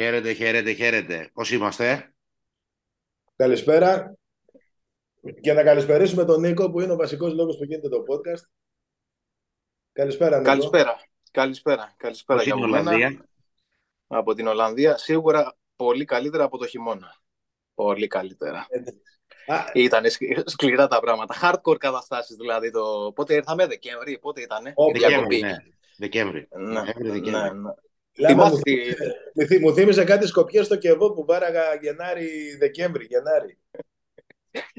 Χαίρετε, χαίρετε, χαίρετε. Πώς είμαστε; Καλησπέρα. Και να καλησπερίσουμε τον Νίκο που είναι ο βασικός λόγος που γίνεται το podcast. Καλησπέρα Νίκο. Καλησπέρα. Καλησπέρα. Καλησπέρα Πώς για είναι η μένα. Ολλανδία; Από την Ολλανδία. Σίγουρα πολύ καλύτερα από το χειμώνα. Πολύ καλύτερα. Α, Ήταν σκληρά τα πράγματα. Hardcore καταστάσεις δηλαδή. Το... Πότε ήρθαμε, Δεκέμβρη, πότε ήταν. Ω, Δεκέμβρη, ναι. Δεκέμβρη. Ναι, Δεκέμβρη, ναι, Δεκέμβρη. ναι. Λάμα Θυμάσαι μου, τη... μου θύ- μου θύμισε κάτι σκοπιές στο Κεβό που βάραγα Γενάρη, Δεκέμβρη, Γενάρη.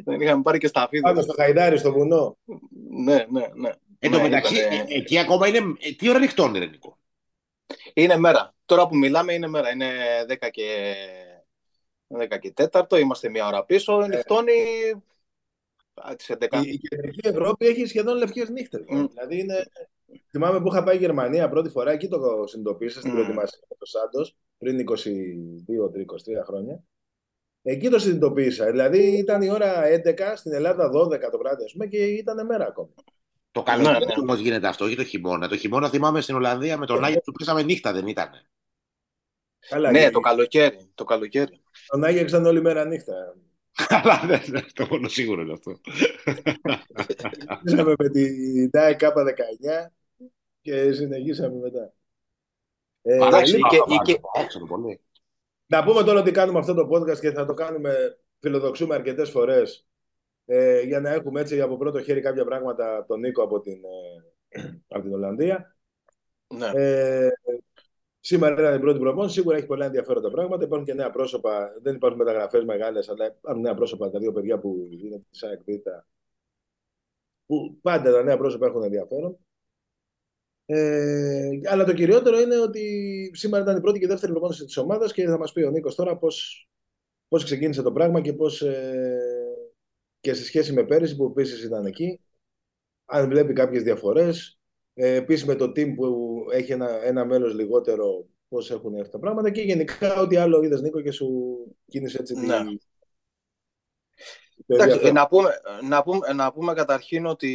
Δεν είχαμε πάρει και στα Πάνω βίντεο. στο Χαϊδάρι, στο βουνό. Ναι, ναι, ναι. Εν τω Ναι, μεταξύ, ήτανε- ε, εκεί ακόμα είναι. ε, Τι ώρα νυχτώνει, ρε Νίκο; Είναι μέρα. Τώρα που μιλάμε είναι μέρα. Είναι 10 και, 10 και 4. Είμαστε μία ώρα πίσω. Νυχτώνει α, τις 11. Η, η κεντρική Ευρώπη έχει σχεδόν λευκές νύχτες. Μμ. Δηλαδή είναι... Θυμάμαι που είχα πάει Γερμανία πρώτη φορά, εκεί το συνειδητοποίησα στην Μμ. προετοιμασία με το Σάντος πριν 22-23 χρόνια. Εκεί το συνειδητοποίησα. Δηλαδή ήταν η ώρα 11, στην Ελλάδα 12 το βράδυ, ας πούμε, και ήταν μέρα ακόμα. Το καλοκαίρι ναι. όμως γίνεται αυτό, όχι το χειμώνα. Το χειμώνα θυμάμαι στην Ολλανδία με τον Άγιο του πέσαμε νύχτα, δεν ήταν. Καλά, Ναι, και το καλοκαίρι. Το καλοκαίρι. τον Άγιαξαν όλη μέρα νύχτα. Αλλά δεν είναι το μόνο σίγουρο είναι αυτό. Συνεχίσαμε με την ΤΑΕ K19 και συνεχίσαμε μετά. Ε, Εντάξει, λοιπόν, και- και- Έξω πολύ. να πούμε τώρα ότι κάνουμε αυτό το podcast και θα το κάνουμε, φιλοδοξούμε αρκετές φορές ε, για να έχουμε έτσι από πρώτο χέρι κάποια πράγματα από τον Νίκο από την, ε, από την Ολλανδία. Ναι. Ε, σήμερα είναι η πρώτη προπόνηση. Σίγουρα έχει πολλά ενδιαφέροντα πράγματα. Υπάρχουν και νέα πρόσωπα. Δεν υπάρχουν μεταγραφές μεγάλες, αλλά υπάρχουν νέα πρόσωπα. Τα δύο παιδιά που είναι της ΣΑΕΚ Β, Που πάντα τα νέα πρόσωπα έχουν ενδιαφέρον. Ε, αλλά το κυριότερο είναι ότι σήμερα ήταν η πρώτη και δεύτερη προπόνηση της ομάδας και θα μας πει ο Νίκος τώρα πώς πώς ξεκίνησε το πράγμα και πώς ε, και σε σχέση με πέρυσι που επίσης ήταν εκεί. Αν βλέπει κάποιες διαφορές. Ε, επίσης με το team που έχει ένα, ένα μέλος λιγότερο πώς έχουν έρθει τα πράγματα και γενικά ό,τι άλλο είδες Νίκο και σου κίνησε έτσι τη... Ναι. το Εντάξει, ενδιαφέρον. να, πούμε, να, πούμε, να πούμε καταρχήν ότι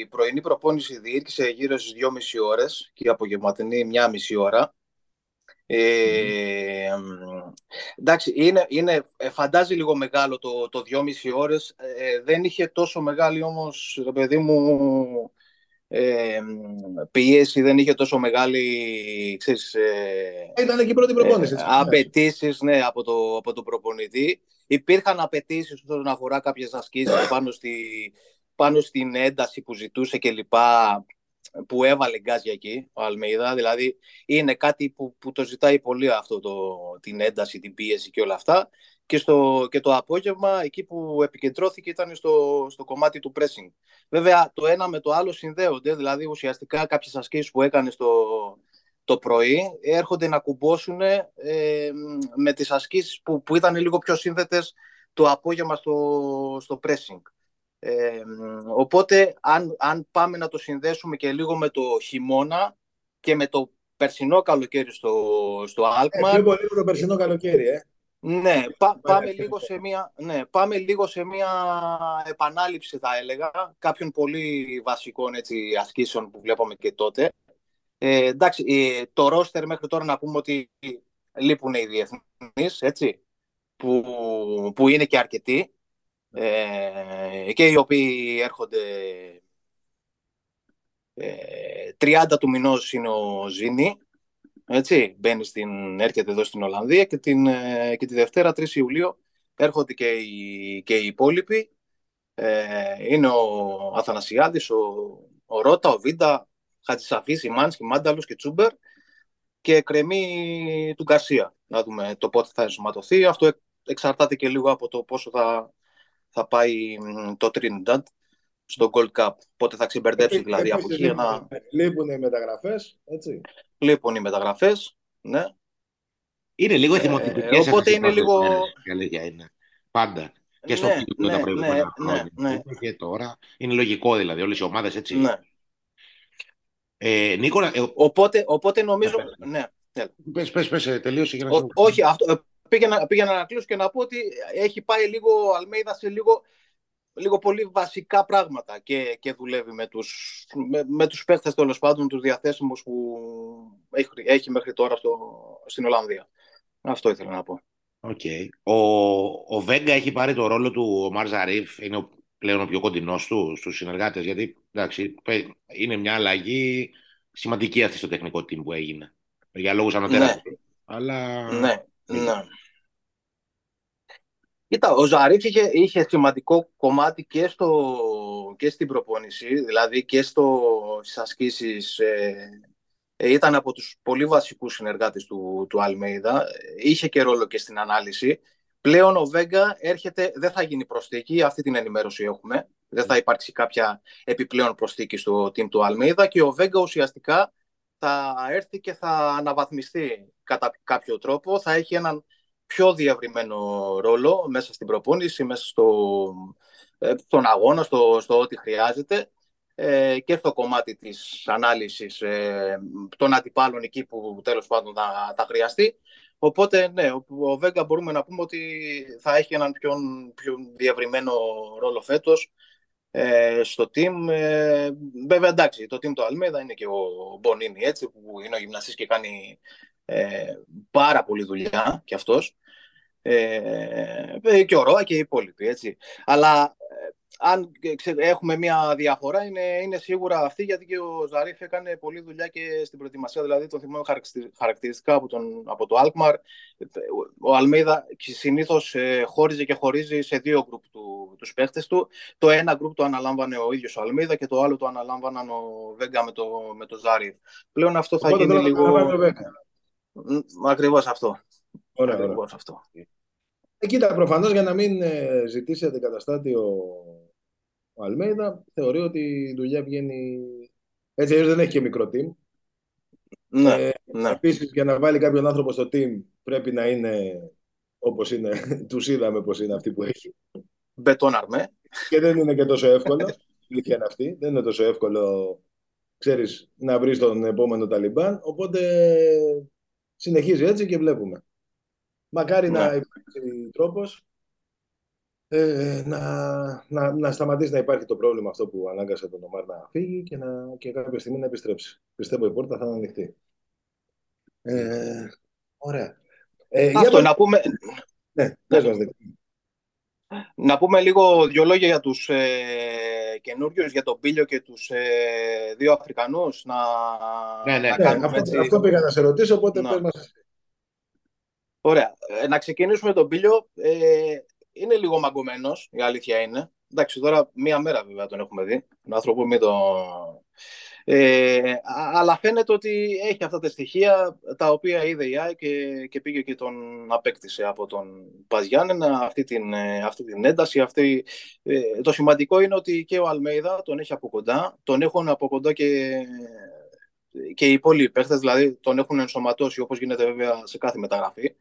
η πρωινή προπόνηση διήρκησε γύρω στις 2,5 ώρες και η απογευματινή μία μισή ώρα. Ε, μ, εντάξει, είναι, είναι, ε, φαντάζει λίγο μεγάλο το, το 2,5 ώρες. Ε, δεν είχε τόσο μεγάλη όμως, ρε παιδί μου, ε, μ, πίεση, δεν είχε τόσο μεγάλη, ξέρεις, ε, Ήταν εκεί η πρώτη προπόνηση. έτσι. απαιτήσεις ναι, από, το, από τον προπονητή. Υπήρχαν απαιτήσεις όσον αφορά κάποιες ασκήσεις πάνω, στη, πάνω στην ένταση που ζητούσε κλπ. Που έβαλε γκάζια εκεί ο Αλμέιδα. Δηλαδή είναι κάτι που, που το ζητάει πολύ αυτό το, την ένταση, την πίεση και όλα αυτά. Και, στο, και το απόγευμα εκεί που επικεντρώθηκε ήταν στο, στο κομμάτι του pressing. Βέβαια το ένα με το άλλο συνδέονται. Δηλαδή ουσιαστικά κάποιες ασκήσεις που έκανε στο, το πρωί έρχονται να κουμπώσουν ε, με τις ασκήσεις που, που ήταν λίγο πιο σύνθετες το απόγευμα στο, στο pressing. Ε, οπότε αν, αν πάμε να το συνδέσουμε και λίγο με το χειμώνα και με το περσινό καλοκαίρι στο, στο Ε, Alkmaar, πιο πολύ το περσινό καλοκαίρι, ε. ναι, πά- πάμε, Ωραία. λίγο σε μια, ναι, πάμε λίγο σε μια επανάληψη θα έλεγα κάποιων πολύ βασικών έτσι, ασκήσεων που βλέπαμε και τότε. Ε, εντάξει, ε, το ρόστερ μέχρι τώρα να πούμε ότι λείπουν οι διεθνείς, έτσι, που, που είναι και αρκετοί ε, και οι οποίοι έρχονται ε, 30 του μηνός είναι ο Ζήνη, έτσι, μπαίνει στην, έρχεται εδώ στην Ολλανδία και, την, ε, και τη Δευτέρα 3 Ιουλίου έρχονται και οι, και οι υπόλοιποι. Ε, είναι ο Αθανασιάδης, ο, ο Ρώτα, ο Βίντα, Χατζησαφής, Μάνσκι, Μάνταλος και Τσούμπερ και κρεμή του Γκαρσία. Να δούμε το πότε θα ενσωματωθεί. Αυτό εκ- εξαρτάται και λίγο από το πόσο θα, θα πάει μ, το Trinidad στο Gold Cup. Πότε θα ξεμπερδέψει δηλαδή από εκεί. Ένα... Λείπουν οι μεταγραφές, έτσι. Λείπουν οι μεταγραφές. Ναι. Είναι λίγο Ε, εθιμοτυπικές οπότε αυτές οι είναι πρώτες λίγο- μέρες, η αλήθεια είναι. Πάντα. Και στο Ναι, ναι, ναι, τα προηγούμενα ναι, χρόνια. ναι, ναι. Και τώρα. Είναι λογικό δηλαδή, όλες οι ομάδες έτσι. ναι. Ε, Νίκο, ε, Οπότε, οπότε νομίζω. πες, πες. Ναι. πες, πες, πες, ε, τελείωσε για να Ό, σε- όχι, αυτό, ε, πήγαινα, πήγαινα να κλείσω και να πω ότι έχει πάει λίγο ο Αλμέιδα σε λίγο, λίγο πολύ βασικά πράγματα και, και δουλεύει με τους, με, με τους παίχτες τέλος πάντων, τους διαθέσιμους που έχει, έχει μέχρι τώρα στο, στην Ολλανδία. Αυτό ήθελα να πω. Okay. Ο, ο Βέγκα έχει πάρει το ρόλο του ο Μαρζαρίφ, είναι ο, πλέον ο πιο κοντινός του στους συνεργάτες, γιατί εντάξει, είναι μια αλλαγή σημαντική αυτή στο τεχνικό team που έγινε. Για λόγους ανωτέρας. Ναι. Αλλά... Ναι, ναι. Κοίτα, ο Ζαρίφ είχε, είχε σημαντικό κομμάτι και, στο, και στην προπόνηση, δηλαδή και στο, στις ασκήσεις. Ε, ε, ήταν από τους πολύ βασικούς συνεργάτες του, του Αλμέιδα. Είχε και ρόλο και στην ανάλυση. Πλέον ο Βέγκα έρχεται, δεν θα γίνει προσθήκη, αυτή την ενημέρωση έχουμε. Δεν θα υπάρξει κάποια επιπλέον προσθήκη στο team του Αλμέιδα και ο Βέγκα ουσιαστικά θα έρθει και θα αναβαθμιστεί κατά κάποιο τρόπο. Θα έχει έναν πιο διευρυμένο ρόλο μέσα στην προπόνηση, μέσα στο, ε, στον αγώνα, στο, στο ό,τι χρειάζεται ε, και στο κομμάτι της ανάλυσης ε, των αντιπάλων εκεί που τέλος πάντων θα, θα χρειαστεί. Οπότε, ναι, ο, ο Βέγκα μπορούμε να πούμε ότι θα έχει έναν πιο, πιο διευρυμένο ρόλο φέτος ε, στο team. Ε, βέβαια, εντάξει, το team του Αλμέδα είναι και ο Μπονίνη, έτσι, που είναι ο γυμναστής και κάνει ε, πάρα πολύ δουλειά κι αυτός. Ε, ε, και ο Ρώα και οι υπόλοιποι, έτσι. Αλλά ε, αν έχουμε μια διαφορά είναι, είναι σίγουρα αυτή γιατί και ο Ζαρίφ έκανε πολλή δουλειά και στην προετοιμασία, δηλαδή τον θυμάμαι χαρακτηριστικά από, τον, από το Αλκμαρ. Ο Αλμίδα συνήθως ε, χώριζε και χωρίζει σε δύο γκρουπ του, τους παίχτες του. Το ένα γκρουπ το αναλάμβανε ο ίδιος ο Αλμίδα και το άλλο το αναλάμβαναν ο Βέγκα με το, με το Ζαρίφ. Πλέον αυτό θα Οπότε γίνει λίγο... Ακριβώς αυτό. Ωραία, Ακριβώς αυτό. Ε, κοίτα, προφανώς για να μην ε, ζητήσει αντικαταστάτη ο, ο Αλμέιδα, θεωρεί ότι η δουλειά βγαίνει. Έτσι, αλλιώς δεν έχει και μικρό team. Ναι, ε, ναι. Επίσης, για να βάλει κάποιον άνθρωπο στο team πρέπει να είναι όπως είναι. Τους είδαμε πώ είναι αυτοί που έχει. Μπετόναρμε. Και δεν είναι και τόσο εύκολο. Η αλήθεια είναι αυτή. Δεν είναι τόσο εύκολο, ξέρεις, να βρεις τον επόμενο Ταλιμπάν. Οπότε συνεχίζει έτσι και βλέπουμε. Μακάρι ναι. να υπάρξει τρόπος ε, να, να, να σταματήσει να υπάρχει το πρόβλημα αυτό που ανάγκασε τον Ομάρ να φύγει και, να, και κάποια στιγμή να επιστρέψει. Πιστεύω η πόρτα θα είναι ανοιχτή. Ε, ωραία. Ε, αυτό, να πούμε... Ναι, πες μας, να πούμε λίγο δύο λόγια για τους ε, καινούριους, για τον Πίλιο και τους ε, δύο Αφρικανούς. Να, ναι, ναι. Να ναι, αυτό, έτσι... αυτό πήγα να σε ρωτήσω, οπότε να. πες μας Ωραία. Ε, να ξεκινήσουμε τον Πίλιο. Ε, είναι λίγο μαγκωμένος, η αλήθεια είναι. Εντάξει, τώρα μία μέρα βέβαια τον έχουμε δει. Τον άνθρωπο με το... Ε, αλλά φαίνεται ότι έχει αυτά τα στοιχεία τα οποία είδε η ΑΕΚ και, και πήγε και τον απέκτησε από τον Παζιάννενα αυτή την, ε, αυτή την ένταση. Αυτή, ε, το σημαντικό είναι ότι και ο Αλμέιδα τον έχει από κοντά, τον έχουν από κοντά και, και οι υπόλοιποι παίχτες, δηλαδή τον έχουν ενσωματώσει όπως γίνεται βέβαια σε κάθε μεταγραφή.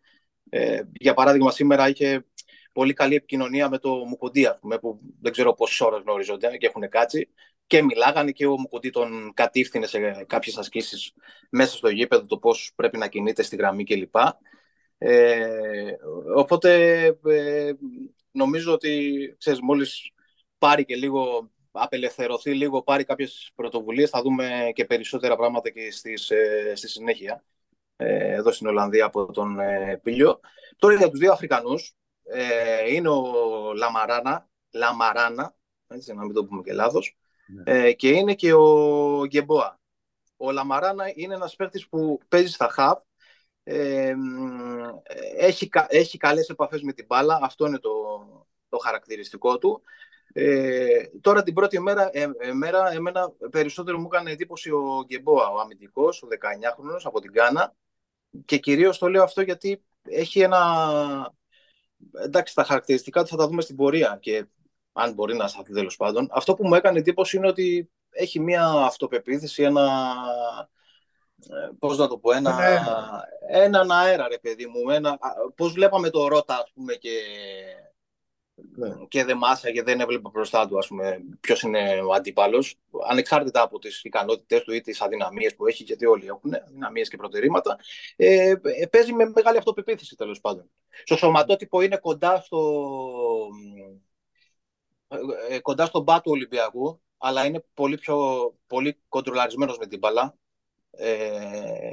Ε, για παράδειγμα, σήμερα είχε πολύ καλή επικοινωνία με το Μουκοντή, ας πούμε, που δεν ξέρω πόσες ώρες γνωρίζονται και έχουν κάτσει. Και μιλάγανε και ο Μουκοντή τον κατήφθηνε σε κάποιες ασκήσεις μέσα στο γήπεδο, το πώς πρέπει να κινείται στη γραμμή κλπ. Ε, οπότε ε, νομίζω ότι ξέρεις, μόλις πάρει και λίγο απελευθερωθεί λίγο, πάρει κάποιες πρωτοβουλίες, θα δούμε και περισσότερα πράγματα και στις, ε, στη συνέχεια. Ε, εδώ στην Ολλανδία από τον ε, Πίλιο. Τώρα για τους δύο Αφρικανούς, ε, είναι ο Λαμαράνα, Λαμαράνα, έτσι, να μην το πούμε και λάθος, ναι. και είναι και ο Γκεμπόα. Ο Λαμαράνα είναι ένας παίκτης που παίζει στα χαβ, έχει, έχει καλές επαφές με την μπάλα, αυτό είναι το, το χαρακτηριστικό του. Ε, τώρα την πρώτη μέρα, ε, μέρα εμένα περισσότερο μου έκανε εντύπωση ο Γκεμπόα, ο αμυντικός, ο 19χρονος από την Κάνα, και κυρίως το λέω αυτό γιατί έχει ένα... Εντάξει, τα χαρακτηριστικά του θα τα δούμε στην πορεία και αν μπορεί να σταθεί τέλος πάντων. Αυτό που μου έκανε εντύπωση είναι ότι έχει μια αυτοπεποίθηση, ένα... Ε, πώς να το πω, ένα, έναν αέρα ρε παιδί μου, ένα, πώς βλέπαμε το Ρότα ας πούμε και ναι. και δεν μάσαγε, δεν έβλεπε μπροστά του ποιος είναι ο αντίπαλος. Ανεξάρτητα από τις ικανότητέ του ή τις αδυναμίες που έχει, γιατί όλοι έχουν αδυναμίες και προτερήματα, ε, ε, παίζει με μεγάλη αυτοπεποίθηση τέλος πάντων. Στο σωματότυπο είναι κοντά στο, ε, κοντά στον πάτο Ολυμπιακού, αλλά είναι πολύ πιο πολύ κοντρολαρισμένος με την μπαλά. Ε,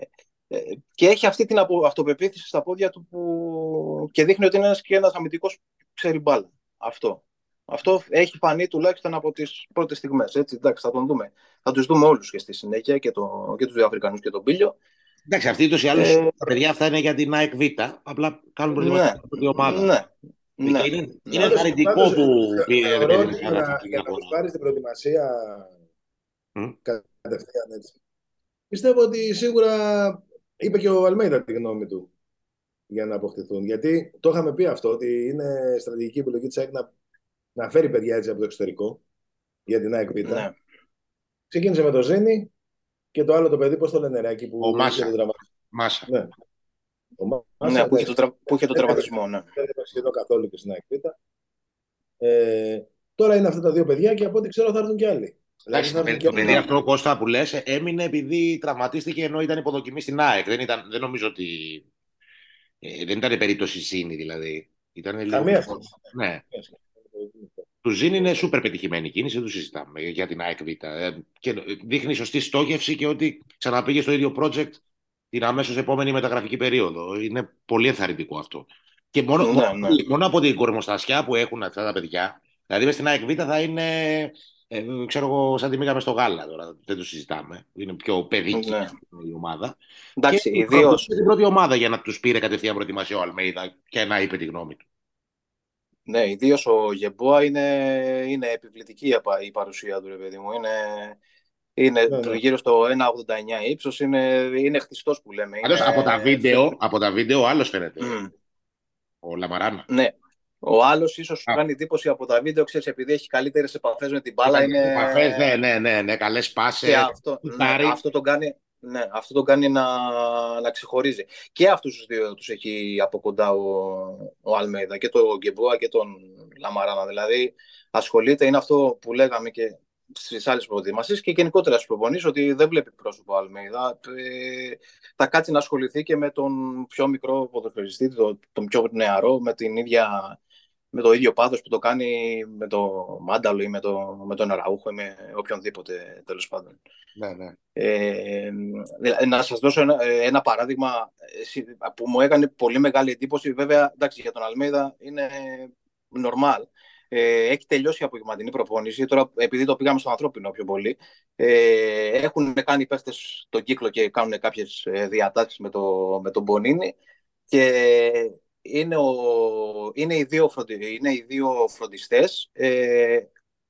ε, και έχει αυτή την αυτοπεποίθηση στα πόδια του που... και δείχνει ότι είναι ένας και ένας αμυντικός που ξέρει μπάλα. Αυτό. Αυτό έχει φανεί τουλάχιστον από τις πρώτες στιγμές. Έτσι, εντάξει, θα τον δούμε. Θα τους δούμε όλους και στη συνέχεια και, το... και τους δύο Αφρικανούς και τον Πίλιο. Εντάξει, αυτοί ούτως ή άλλως ε... τα παιδιά αυτά είναι για την ΑΕΚ Β. Απλά κάνουν προετοιμασία ναι, την ομάδα. Ναι. Ναι. Είναι, ναι. είναι ενθαρρυντικό που πήρε για να πάρει την προετοιμασία κατευθείαν έτσι. Πιστεύω ότι σίγουρα είπε και ο Αλμέιδα τη γνώμη του για να αποκτηθούν. Γιατί το είχαμε πει αυτό, ότι είναι στρατηγική επιλογή της ΑΕΚ να, να φέρει παιδιά έτσι από το εξωτερικό για την ΑΕΚ Ναι. Ξεκίνησε με το Ζήνη και το άλλο το παιδί, πώς το λένε, Ράκη, που ο Μάσα. Μάσα. Ναι. Ο Μάσα, ναι, που, είχε το, τρα... που είχε το τραυματισμό. Ναι. Δεν σχεδόν καθόλου και στην ΑΕΚ ε, τώρα είναι αυτά τα δύο παιδιά και από ό,τι ξέρω θα έρθουν κι άλλοι. Εντάξει, δηλαδή, το παιδί αυτό Κώστα που λες έμεινε επειδή τραυματίστηκε ενώ ήταν υποδοκιμή στην ΑΕΚ. Δεν, ήταν, δεν νομίζω ότι. Ε, δεν ήταν περίπτωση Ζήνη δηλαδή. Ήταν Καμία λίγο... Ναι. Του Ζήνη είναι σούπερ πετυχημένη κίνηση, δεν του συζητάμε για την ΑΕΚ Β. Ε, και δείχνει σωστή στόχευση και ότι ξαναπήγε στο ίδιο project την αμέσως επόμενη μεταγραφική περίοδο. Είναι πολύ ενθαρρυντικό αυτό. Και μόνο, ναι, ναι. μόνο από την κορμοστασιά που έχουν αυτά τα παιδιά, δηλαδή μες στην ΑΕΚ Β θα είναι ε, ξέρω εγώ, σαν τη μήγαμε στο Γάλα τώρα, δεν το συζητάμε. Είναι πιο παιδική ναι. η ομάδα. Εντάξει, και ιδίως... την πρώτη ομάδα για να τους πήρε κατευθείαν προετοιμασία ο Αλμέιδα και να είπε τη γνώμη του. Ναι, ιδίως ο Γεμπόα είναι, είναι επιβλητική η παρουσία του, ρε παιδί μου. Είναι, είναι ναι, ναι. γύρω στο 1,89 ύψος, είναι, είναι χτιστός που λέμε. Είναι... Από, τα βίντεο, από τα βίντεο, άλλος φαίνεται. Mm. Ο Λαμαράνα. Ναι, ο άλλος ίσως σου κάνει εντύπωση από τα βίντεο, ξέρεις, επειδή έχει καλύτερες επαφές με την μπάλα. Είναι... Επαφές, ναι, ναι, ναι, ναι καλές πάσες. Αυτό, ναι, αυτό τον κάνει, ναι, αυτό τον κάνει να, να ξεχωρίζει. Και αυτούς τους δύο τους έχει από κοντά ο, ο Αλμέιδα, και τον Γκεμπούα και τον Λαμαράνα. Δηλαδή ασχολείται, είναι αυτό που λέγαμε και στις άλλες προετοιμασίες και γενικότερα στους προπονείς ότι δεν βλέπει πρόσωπο Αλμέιδα. Ε, θα κάτσει να ασχοληθεί και με τον πιο μικρό ποδοσφαιριστή, τον, τον πιο νεαρό, με την ίδια με το ίδιο πάθος που το κάνει με το Μάνταλο ή με, το, με τον Αραούχο ή με οποιονδήποτε τέλος πάντων. Ναι, ναι. Ε, να σας δώσω ένα, ένα παράδειγμα που μου έκανε πολύ μεγάλη εντύπωση. Βέβαια, εντάξει, για τον Αλμέιδα είναι normal. Ε, έχει τελειώσει η απογευματινή προπόνηση. Τώρα, επειδή το πήγαμε στο ανθρώπινο πιο πολύ, ε, έχουν κάνει οι παίχτες τον κύκλο και κάνουν κάποιες ε, διατάξεις με, το, με τον Μπονίνη. Και είναι, ο, είναι, οι δύο φροντι, είναι οι δύο φροντιστές ε,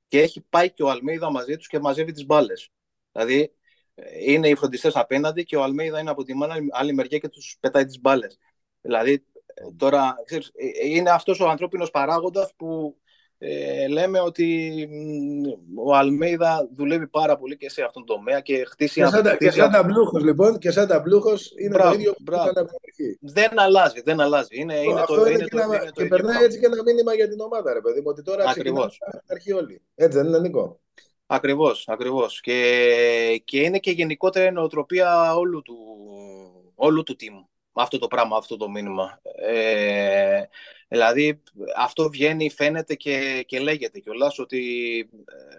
και έχει πάει και ο Αλμέιδα μαζί τους και μαζεύει τις μπάλες. Δηλαδή ε, είναι οι φροντιστές απέναντι και ο Αλμέιδα είναι από την άλλη μεριά και τους πετάει τις μπάλες. Δηλαδή ε, τώρα ξέρεις, ε, είναι αυτός ο ανθρώπινος παράγοντας που ε, λέμε ότι ο Αλμέιδα δουλεύει πάρα πολύ και σε αυτόν τον τομέα και χτίσει... Και σαν, τα, και σαν ταμπλούχος λοιπόν, και σαν ταμπλούχος είναι μπράβο, το ίδιο μπράβο. που Δεν αλλάζει, δεν αλλάζει. Είναι, είναι Αυτό το, είναι, και, το, είναι και το περνάει έτσι και ένα μήνυμα για την ομάδα, ρε παιδί μου, ότι τώρα ξεκινάμε αρχή όλοι. Έτσι δεν είναι, Νίκο; Ακριβώς, ακριβώς. Και, και είναι και γενικότερα η νοοτροπία όλου του, όλου του τίμου. Αυτό το πράγμα, αυτό το μήνυμα. Ε, Δηλαδή αυτό βγαίνει, φαίνεται και, και λέγεται κιόλας ότι ε,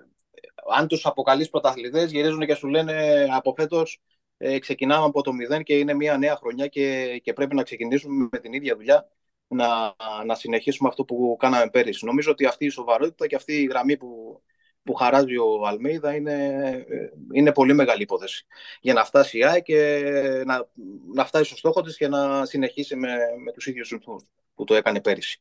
αν τους αποκαλείς πρωταθλητές γυρίζουν και σου λένε από φέτος ε, ξεκινάμε από το μηδέν και είναι μια νέα χρονιά και, και πρέπει να ξεκινήσουμε με την ίδια δουλειά να, να συνεχίσουμε αυτό που κάναμε πέρυσι. Νομίζω ότι αυτή η σοβαρότητα και αυτή η γραμμή που, που χαράζει ο Αλμέιδα είναι, ε, είναι πολύ μεγάλη υπόθεση για να φτάσει η ΆΕ και να, να φτάσει στο στόχο της και να συνεχίσει με, με τους ίδιους ρυθμούς που το έκανε πέρυσι.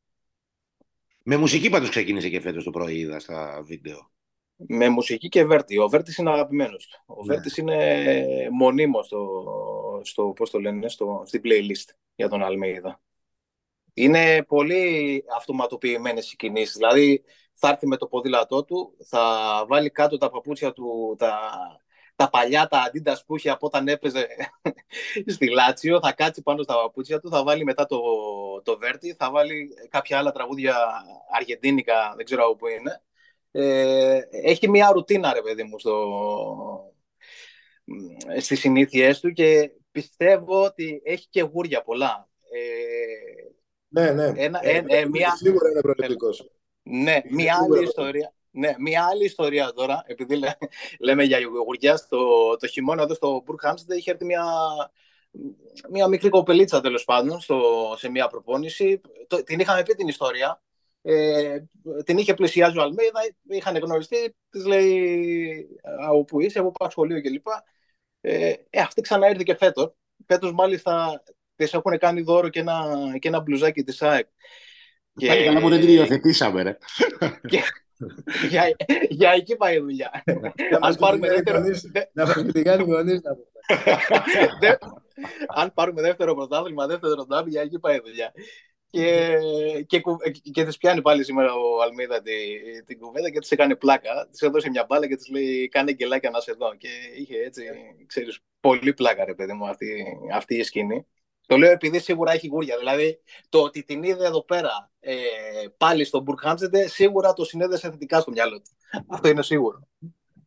Με μουσική πάντως ξεκίνησε και φέτος το πρωί, είδα στα βίντεο. Με μουσική και Βέρτη. Ο Βέρτης είναι αγαπημένος του. Ο ναι. Βέρτης είναι μονίμος στο, στο, πώς το λένε, στο, στην playlist για τον Αλμέιδα. Είναι πολύ αυτοματοποιημένες οι κινήσεις. Δηλαδή θα έρθει με το ποδήλατό του, θα βάλει κάτω τα παπούτσια του, τα, τα παλιά, τα αντίντα που είχε από όταν έπαιζε στη Λάτσιο, θα κάτσει πάνω στα παπούτσια του, θα βάλει μετά το, το Βέρτι, θα βάλει κάποια άλλα τραγούδια αργεντίνικα, δεν ξέρω από πού είναι. Ε, έχει μια ρουτίνα, ρε παιδί μου, στο, στις συνήθειές του και πιστεύω ότι έχει και γούρια πολλά. Ε, ναι, ναι. Ένα, ε, ε, μια... Σίγουρα είναι προληπτικός. Ναι, μια άλλη ιστορία. Ναι, μια άλλη ιστορία τώρα, επειδή λέμε για γιογουριά, το, το χειμώνα εδώ στο Μπουρκ είχε έρθει μια, μια μικρή κοπελίτσα τέλος πάντων στο, σε μια προπόνηση. Το, την είχαμε πει την ιστορία. Ε, την είχε πλησιάσει ο Αλμέιδα, είχαν γνωριστεί, της λέει από πού είσαι, από πάω σχολείο κλπ. Ε, ε, αυτή ξανά ήρθε και φέτος. Φέτος μάλιστα της έχουν κάνει δώρο και ένα, και ένα μπλουζάκι της ΑΕΚ. Και... Πάλι καλά που δεν την υιοθετήσαμε, ρε. και... για, για εκεί πάει η δουλειά. Αν πάρουμε δεύτερο... Να μας την κάνει γονείς να πούμε. Αν πάρουμε δεύτερο πρωτάθλημα, δεύτερο ντάμπι, για εκεί πάει η δουλειά. Και, και, και τη πιάνει πάλι σήμερα ο Αλμίδα την, την κουβέντα και της έκανε πλάκα. Της έδωσε μια μπάλα και της λέει: Κάνε γκελάκια να σε δω. Και είχε έτσι, ξέρεις, πολύ πλάκα, ρε παιδί μου, αυτή, αυτή η σκηνή. Το λέω επειδή σίγουρα έχει γούρια. Δηλαδή, το ότι την είδε εδώ πέρα ε, πάλι στον Μπουρκχάμψετε, σίγουρα το συνέδεσε θετικά στο μυαλό του. Αυτό είναι σίγουρο.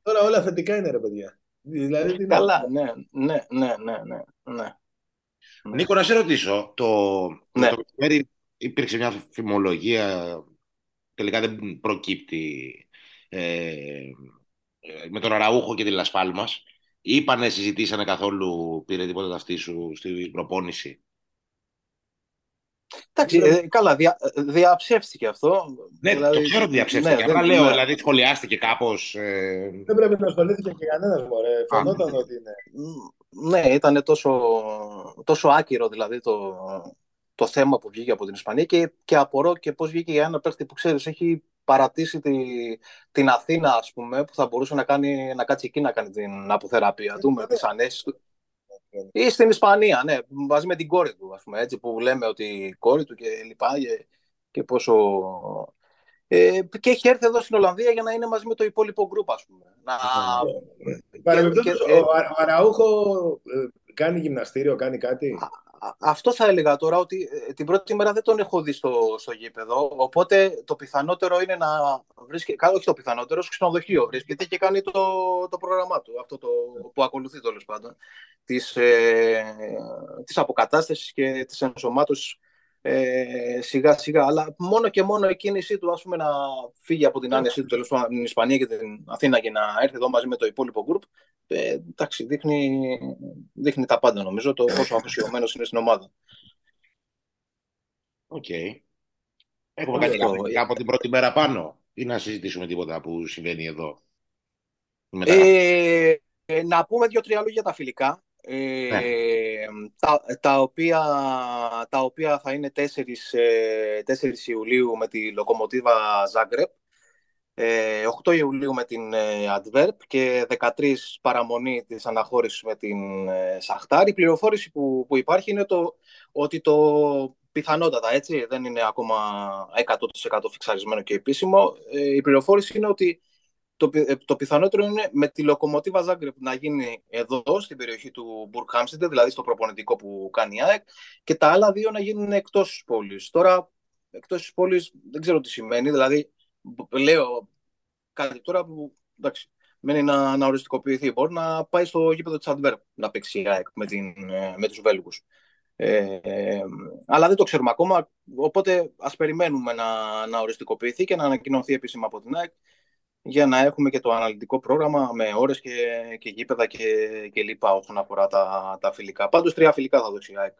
Τώρα όλα θετικά είναι, ρε παιδιά. Δηλαδή, Καλά, ναι, ναι, ναι, ναι, ναι, ναι. Νίκο, να σε ρωτήσω. Το, ναι. το υπήρξε μια φημολογία, τελικά δεν προκύπτει, ε, με τον Αραούχο και τη Λασπάλμας. Είπανε, συζητήσανε καθόλου, πήρε τίποτα αυτή σου στην προπόνηση. Εντάξει, ε, καλά, δια, διαψεύστηκε αυτό. Ναι, δηλαδή, το ξέρω ότι διαψεύστηκε. Ναι, αλλά λέω, ναι. δηλαδή σχολιάστηκε κάπως. Ε... Δεν πρέπει να ασχολήθηκε και κανένας μωρέ. Φαινόταν ότι είναι. Ναι, ήταν τόσο, τόσο άκυρο δηλαδή το, το θέμα που βγήκε από την Ισπανία και, και απορώ και πώς βγήκε για ένα παίχτη που ξέρεις, έχει παρατήσει τη, την Αθήνα, ας πούμε, που θα μπορούσε να, κάνει, να κάτσει εκεί να κάνει την αποθεραπεία του με τις ανέσεις του. Ή στην Ισπανία, ναι, μαζί με την κόρη του, ας πούμε, έτσι, που λέμε ότι η κόρη του και λοιπά και, και πόσο... Ε, και έχει έρθει εδώ στην Ολλανδία για να είναι μαζί με το υπόλοιπο γκρουπ, ας πούμε. Να... Παρεμπιπτόντως, ο Αραούχο ε, κάνει γυμναστήριο, κάνει κάτι; Αυτό θα έλεγα τώρα ότι ε, την πρώτη μέρα δεν τον έχω δει στο, στο γήπεδο. Οπότε το πιθανότερο είναι να βρίσκεται. Όχι το πιθανότερο, στο ξενοδοχείο βρίσκεται και κάνει το, το πρόγραμμά του. Αυτό το, που ακολουθεί τέλος πάντων. Της ε, της αποκατάστασης και της ενσωμάτωσης ε, σιγά σιγά. Αλλά μόνο και μόνο η κίνησή του ας πούμε, να φύγει από την άνεσή του τέλος πάντων την Ισπανία και την Αθήνα και να έρθει εδώ μαζί με το υπόλοιπο γκρουπ. Ε, εντάξει, δείχνει, δείχνει τα πάντα νομίζω το πόσο αφοσιωμένος είναι στην ομάδα. OK. Okay. Έχουμε κάτι από την πρώτη μέρα πάνω ή να συζητήσουμε τίποτα που συμβαίνει εδώ. Ε, να πούμε δύο-τρία λόγια για τα φιλικά. Ε, ναι. τα, τα, οποία, τα οποία θα είναι 4, 4 ε, Ιουλίου με τη Λοκομοτίβα Ζάγκρεμπ, 8 Ιουλίου με την Antwerp και 13 παραμονή της αναχώρησης με την Σαχτάρ. Η πληροφόρηση που, που υπάρχει είναι το, ότι το πιθανότατα, έτσι, δεν είναι ακόμα 100% φιξαρισμένο και επίσημο. Ε, η πληροφόρηση είναι ότι το, ε, το πιθανότερο είναι με τη λοκομοτίβα Ζάγκρεπ να γίνει εδώ, στην περιοχή του Μπουρκχάμσιντε, δηλαδή στο προπονητικό που κάνει η ΑΕΚ, και τα άλλα δύο να γίνουν εκτός της πόλης. Τώρα, εκτός της πόλης δεν ξέρω τι σημαίνει, δηλαδή λέω κάτι τώρα που εντάξει, μένει να, να οριστικοποιηθεί. Μπορεί να πάει στο γήπεδο της Αντβέρπ να παίξει η ΑΕΚ με, την, ε, με τους Βέλγους. Ε, ε, αλλά δεν το ξέρουμε ακόμα, οπότε ας περιμένουμε να, να οριστικοποιηθεί και να ανακοινωθεί επίσημα από την ΑΕΚ για να έχουμε και το αναλυτικό πρόγραμμα με ώρες και, και γήπεδα και, και λοιπά όσον αφορά τα, τα φιλικά. Πάντως τρία φιλικά θα δώσει η ΑΕΚ.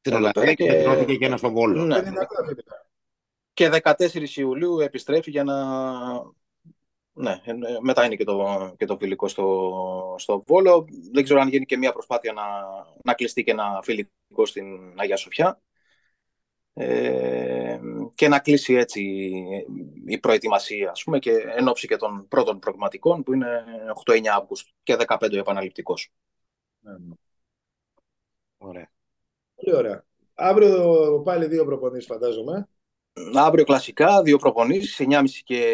Την Ολλανδία και τρώθηκε και ένα στο Βόλο. Ναι. Και 14 Ιουλίου επιστρέφει για να... Ναι, μετά είναι και το, και το φιλικό στο, στο Βόλο. Δεν ξέρω αν γίνει και μια προσπάθεια να, να κλειστεί και ένα φιλικό στην Αγία Σοφιά. Ε, και να κλείσει έτσι η προετοιμασία ας πούμε, και εν ώψη και των πρώτων προγραμματικών που είναι 8-9 Αύγουστο και 15 επαναληπτικός. Ναι. Ωραία. Πολύ ωραία. Αύριο πάλι δύο προπονήσεις φαντάζομαι. Αύριο κλασικά, δύο προπονήσεις, 9.30 και,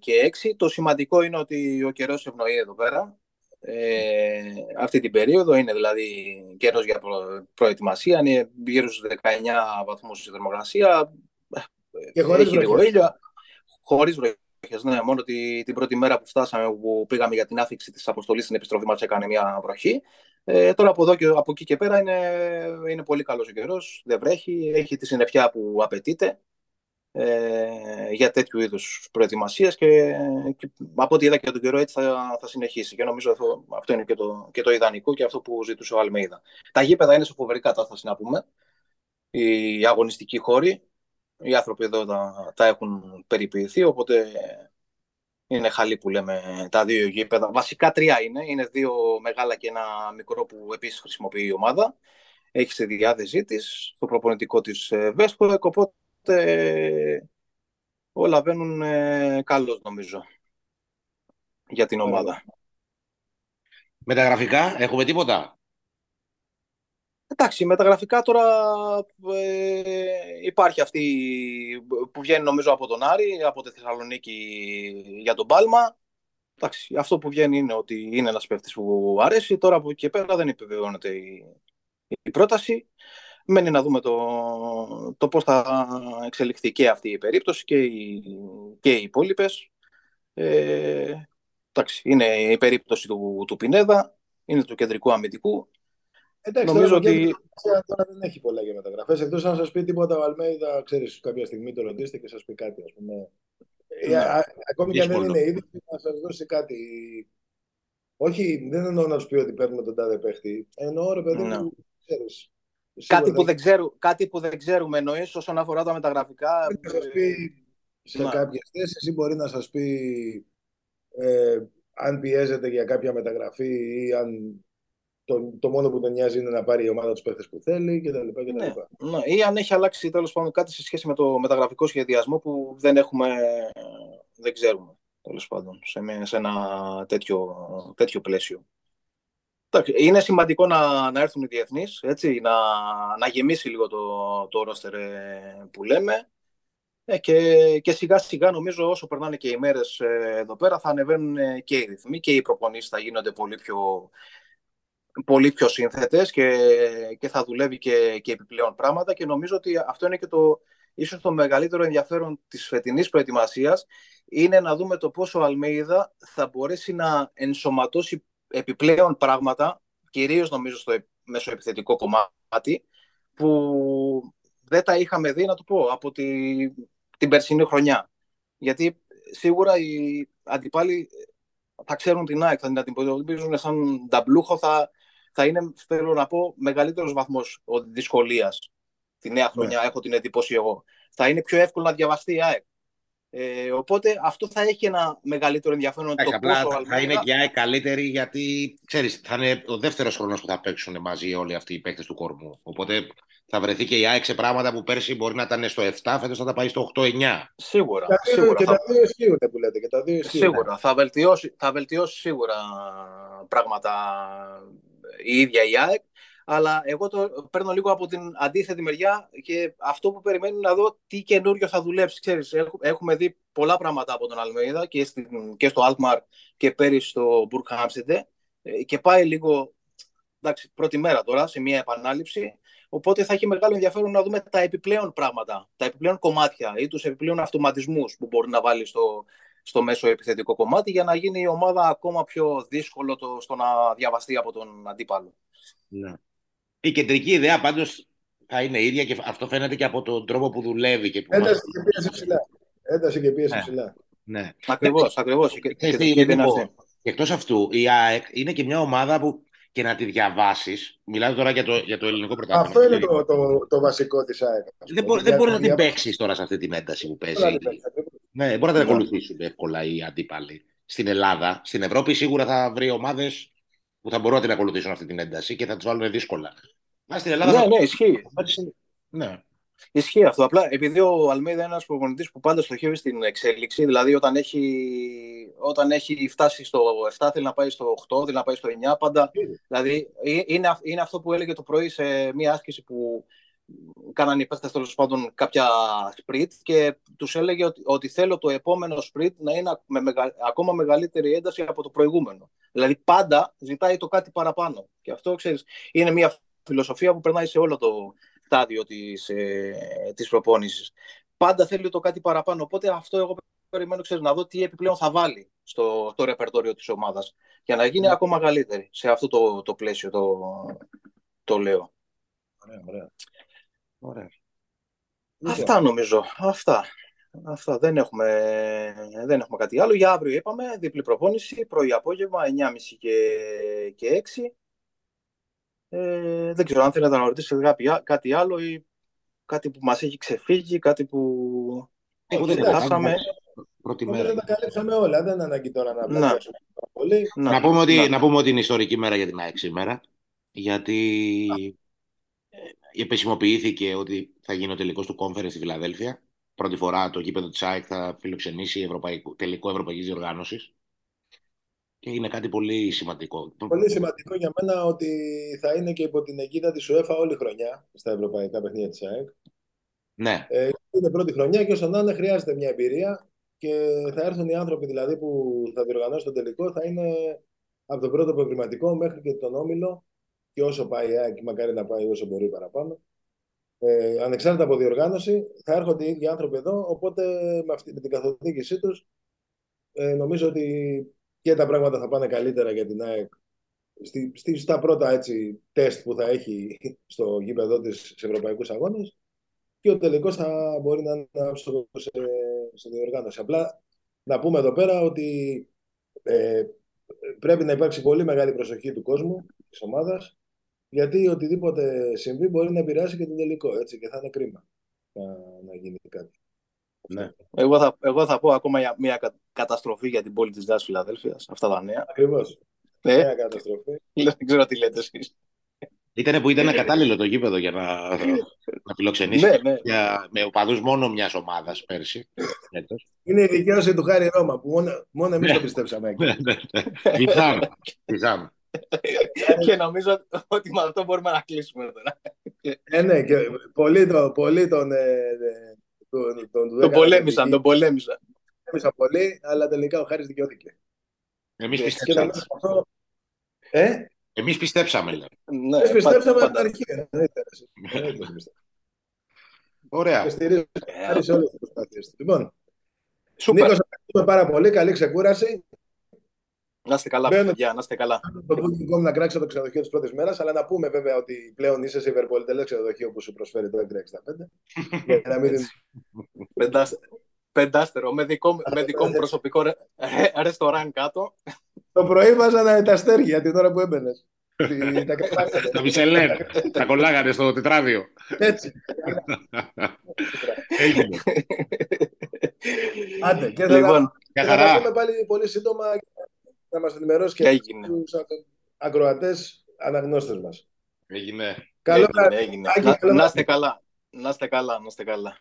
και 6. Το σημαντικό είναι ότι ο καιρός ευνοεί εδώ πέρα ε, αυτή την περίοδο. Είναι δηλαδή καιρός για προ, προετοιμασία. Είναι γύρω στου 19 βαθμούς η θερμοκρασία. Και χωρίς ήλιο. Χωρίς βροχές. Ναι, μόνο τη, την πρώτη μέρα που φτάσαμε, που πήγαμε για την άφηξη της αποστολής στην επιστροφή μας, έκανε μια βροχή. Ε, τώρα από, εδώ και, από εκεί και πέρα είναι, είναι πολύ καλός ο καιρός. Δεν βρέχει. Έχει τη συννεφιά που απαιτείται. Ε, για τέτοιου είδους προετοιμασίες και, και από ό,τι είδα και τον καιρό έτσι θα, θα συνεχίσει και νομίζω αυτό, αυτό είναι και το, και το ιδανικό και αυτό που ζητούσε ο Αλμέιδα. Τα γήπεδα είναι σε φοβερή κατάσταση να πούμε, οι αγωνιστικοί χώροι, οι άνθρωποι εδώ τα, τα έχουν περιποιηθεί, οπότε είναι χαλή που λέμε τα δύο γήπεδα. Βασικά τρία είναι. Είναι δύο μεγάλα και ένα μικρό που επίσης χρησιμοποιεί η ομάδα. Έχει στη διάθεσή της το προπονητικό της ε, Βέσκο. Οπότε όλα βαίνουν ε, καλώς νομίζω για την ομάδα. Μεταγραφικά, έχουμε τίποτα; Εντάξει, μεταγραφικά τώρα ε, υπάρχει αυτή που βγαίνει νομίζω από τον Άρη, από τη Θεσσαλονίκη για τον Πάλμα. Εντάξει, αυτό που βγαίνει είναι ότι είναι ένας παίχτης που αρέσει. Τώρα από εκεί και πέρα δεν επιβεβαιώνεται η, η πρόταση. Μένει να δούμε το, το πώς θα εξελιχθεί και αυτή η περίπτωση και οι, και οι υπόλοιπες. Ε, εντάξει, είναι η περίπτωση του, του Πινέδα, είναι του κεντρικού αμυντικού. Εντάξει, Νομίζω ότι. Τώρα δεν έχει πολλά για μεταγραφές. Εκτός αν σας πει τίποτα ο Αλμέιδα, ξέρεις, κάποια στιγμή το ρωτήσετε και σας πει κάτι. Ας πούμε. Ε, ναι. ακόμη και αν δεν είναι ήδη, να σας δώσει κάτι. Όχι, δεν εννοώ να σου πει ότι παίρνουμε τον τάδε παίχτη. Εννοώ ρε παιδί ναι. μου, ξέρεις, Κάτι που, δεν ξέρου, κάτι που δεν ξέρουμε εννοείς όσον αφορά τα μεταγραφικά. Να σας πει σε ναι. κάποιες θέσεις ή μπορεί να σας πει ε, αν πιέζεται για κάποια μεταγραφή ή αν το, το μόνο που τον νοιάζει είναι να πάρει η ομάδα τους παίχτε που θέλει κτλ. Ναι, ναι. Ή αν έχει αλλάξει τέλος πάντων κάτι σε σχέση με το μεταγραφικό σχεδιασμό που δεν έχουμε, δεν ξέρουμε τέλος πάντων σε, σε ένα τέτοιο, τέτοιο πλαίσιο. Είναι σημαντικό να, να έρθουν οι διεθνείς, να, να γεμίσει λίγο το, το ρόστερ ε, που λέμε. Ε, και, και σιγά σιγά νομίζω όσο περνάνε και οι μέρες ε, εδώ πέρα θα ανεβαίνουν ε, και οι ρυθμοί και οι προπονήσεις θα γίνονται πολύ πιο, πολύ πιο σύνθετες και, και θα δουλεύει και, και επιπλέον πράγματα και νομίζω ότι αυτό είναι και το, ίσως το μεγαλύτερο ενδιαφέρον της φετινής προετοιμασίας είναι να δούμε το πόσο ο Αλμέιδα θα μπορέσει να ενσωματώσει επιπλέον πράγματα, κυρίως νομίζω στο μεσοεπιθετικό κομμάτι, που δεν τα είχαμε δει, να το πω, από τη, την περσινή χρονιά. Γιατί σίγουρα οι αντιπάλοι θα ξέρουν την ΑΕΚ, θα την αντιμετωπίζουν σαν ταμπλούχο, θα, θα είναι, θέλω να πω, μεγαλύτερος βαθμός δυσκολίας τη νέα χρονιά, ναι. έχω την εντύπωση εγώ. Θα είναι πιο εύκολο να διαβαστεί η ΑΕΚ. Ε, οπότε αυτό θα έχει ένα μεγαλύτερο ενδιαφέρον. το απλά πόσο θα, θα είναι και η καλύτερη γιατί ξέρεις, θα είναι ο δεύτερος χρόνος που θα παίξουν μαζί όλοι αυτοί οι παίκτες του κορμού. Οπότε θα βρεθεί και η ΑΕΚ σε πράγματα που πέρσι μπορεί να ήταν στο 7, φέτος θα τα πάει στο 8-9. Σίγουρα. Και, σίγουρα και θα... τα δύο ισχύουν που λέτε. Και τα δύο Σίγουρα. Θα βελτιώσει, θα βελτιώσει σίγουρα πράγματα η ίδια η ΑΕΚ αλλά εγώ το παίρνω λίγο από την αντίθετη μεριά και αυτό που περιμένω να δω τι καινούριο θα δουλέψει. Ξέρεις, έχουμε δει πολλά πράγματα από τον Αλμέιδα και, και στο Alkmaar και πέρυσι στο Μπουρκ και πάει λίγο, εντάξει, πρώτη μέρα τώρα σε μια επανάληψη, οπότε θα έχει μεγάλο ενδιαφέρον να δούμε τα επιπλέον πράγματα, τα επιπλέον κομμάτια ή τους επιπλέον αυτοματισμούς που μπορεί να βάλει στο, στο μέσο επιθετικό κομμάτι για να γίνει η ομάδα ακόμα πιο δύσκολο το, στο να διαβαστεί από τον αντίπαλο. Ναι. Η κεντρική ιδέα πάντως θα είναι ίδια και αυτό φαίνεται και από τον τρόπο που δουλεύει. Και που Ένταση μας... και πίεση ψηλά. Ένταση και πίεση ναι. ψηλά. Ναι. Ακριβώς, ακριβώς. Και, και, και, και, και εκτός αυτού, η ΑΕΚ είναι και μια ομάδα που και να τη διαβάσεις. Μιλάω τώρα για το, για το ελληνικό πρωτάθλημα. Αυτό είναι το, το, το βασικό της ΑΕΚ. Δεν, μπο, δεν μπορείς να την παίξεις τώρα σε αυτή την ένταση που παίζεις. Ναι, μπορεί να την ακολουθήσουν εύκολα οι αντίπαλοι. Στην Ελλάδα, στην Ευρώπη σίγουρα θα βρει ομάδες που θα μπορούν να την ακολουθήσουν αυτή την ένταση και θα τους βάλουν δύσκολα. Μα στην Ελλάδα. Ναι, θα... ναι, ισχύει. Ναι. Ισχύει αυτό. Απλά επειδή ο Αλμίδα είναι ένας προπονητής που πάντα στοχεύει στην εξέλιξη, δηλαδή όταν έχει, όταν έχει φτάσει στο 7, θέλει να πάει στο 8, θέλει να πάει στο 9, πάντα. Δηλαδή είναι, είναι αυτό που έλεγε το πρωί σε μια άσκηση που κάνανε οι παίχτε τέλος πάντων κάποια σπριτ και τους έλεγε ότι, ότι θέλω το επόμενο σπριτ να είναι με μεγα, ακόμα μεγαλύτερη ένταση από το προηγούμενο. Δηλαδή πάντα ζητάει το κάτι παραπάνω. Και αυτό ξέρεις, είναι μια φιλοσοφία που περνάει σε όλο το στάδιο της, ε, της προπόνησης. Πάντα θέλει το κάτι παραπάνω. Οπότε αυτό εγώ περιμένω ξέρεις, να δω τι επιπλέον θα βάλει στο, στο ρεπερτόριο της ομάδας για να γίνει ναι. ακόμα καλύτερη σε αυτό το, το πλαίσιο το, το λέω. Ωραία, ωραία. Ωραία. Αυτά νομίζω. Αυτά. αυτά. Δεν έχουμε, δεν έχουμε κάτι άλλο. Για αύριο είπαμε, διπλή προπόνηση, πρωί απόγευμα, 9.30 και, και 6. Ε, δεν ξέρω αν θέλετε να ρωτήσετε κάτι άλλο ή κάτι που μας έχει ξεφύγει, κάτι που Εγώ δεν χάσαμε. Πρώτη μέρα. Δεν τα καλύψαμε όλα, δεν είναι ανάγκη τώρα να πλατιάσουμε πολύ. Να, να, πούμε ότι, να. να πούμε ότι είναι ιστορική μέρα για την ΑΕΚ σήμερα, γιατί επισημοποιήθηκε ότι θα γίνει ο τελικός του κόμφερε στη Φιλαδέλφια. Πρώτη φορά το γήπεδο της ΑΕΚ θα φιλοξενήσει ευρωπαϊκό, τελικό ευρωπαϊκής διοργάνωσης. Και είναι κάτι πολύ σημαντικό. Πολύ σημαντικό για μένα ότι θα είναι και υπό την αιγίδα της UEFA όλη χρονιά στα ευρωπαϊκά παιχνίδια της ΑΕΚ. Ναι. Ε, είναι πρώτη χρονιά και όσο να είναι χρειάζεται μια εμπειρία και θα έρθουν οι άνθρωποι δηλαδή που θα διοργανώσουν τον τελικό θα είναι από τον πρώτο προβληματικό μέχρι και τον όμιλο και όσο πάει η ΑΕΚ, μακάρι να πάει όσο μπορεί παραπάνω. Ε, ανεξάρτητα από διοργάνωση, θα έρχονται οι ίδιοι άνθρωποι εδώ, οπότε με, αυτή, με την καθοδήγησή τους ε, νομίζω ότι και τα πράγματα θα πάνε καλύτερα για την ΑΕΚ στη, στη, στα πρώτα έτσι, τεστ που θα έχει στο γήπεδο της σε ευρωπαϊκούς αγώνες και ο τελικός θα μπορεί να είναι σε, σε διοργάνωση. Απλά να πούμε εδώ πέρα ότι ε, πρέπει να υπάρξει πολύ μεγάλη προσοχή του κόσμου, της ομάδας, γιατί οτιδήποτε συμβεί μπορεί να επηρεάσει και τον τελικό, έτσι, και θα είναι κρίμα να, να γίνει κάτι. Ναι. Εγώ, θα, εγώ θα πω ακόμα για μια καταστροφή για την πόλη της Δάσης Φιλαδέλφειας, αυτά τα νέα. Ακριβώς. Ναι. Μια καταστροφή. Δεν ξέρω τι λέτε εσείς. Ήτανε που ήταν κατάλληλο το γήπεδο για να, να φιλοξενήσει ναι, ναι. Για, με οπαδούς μόνο μιας ομάδας πέρσι. Είναι η δικαίωση του Χάρη Ρώμα που μόνο, μόνο εμείς το πιστέψαμε. Πιζάμε. Και νομίζω ότι με αυτό μπορούμε να κλείσουμε τώρα. Ε, ναι, και πολύ, το, πολύ τον, ε, τον, τον, τον πολέμησαν, τον πολέμησαν. Πολέμησαν πολύ, αλλά τελικά ο Χάρης δικαιώθηκε. Εμείς πιστέψαμε. Ε; Εμείς πιστέψαμε. Ναι, Εμείς πιστέψαμε από την αρχή. Ωραία. Στηρίζω σε όλες τις προσπάθειες. Λοιπόν, Νίκος, ευχαριστούμε πάρα πολύ. Καλή ξεκούραση. Να είστε καλά, Μπαίνω... παιδιά, να είστε καλά. Το Booking.com να κράξω το ξενοδοχείο της πρώτης μέρας, αλλά να πούμε βέβαια ότι πλέον είσαι σε υπερπολιτελέ ξενοδοχείο που σου προσφέρει το 365. για να μην... Πεντάστερο, με δικό, με δικό μου προσωπικό ρε, ρεστοράν κάτω. Το πρωί βάζανε τα αστέρια την ώρα που έμπαινες. Τα Μισελέν. Τα κολλάγανε στο τετράδιο. Έτσι. Έγινε. Άντε, και θα λοιπόν, πούμε πάλι πολύ σύντομα να μας ενημερώσει και έγινε. τους ακροατές αναγνώστες μας. Έγινε. Καλό έγινε, έγινε. Να, να είστε καλά. Να είστε καλά, να είστε καλά.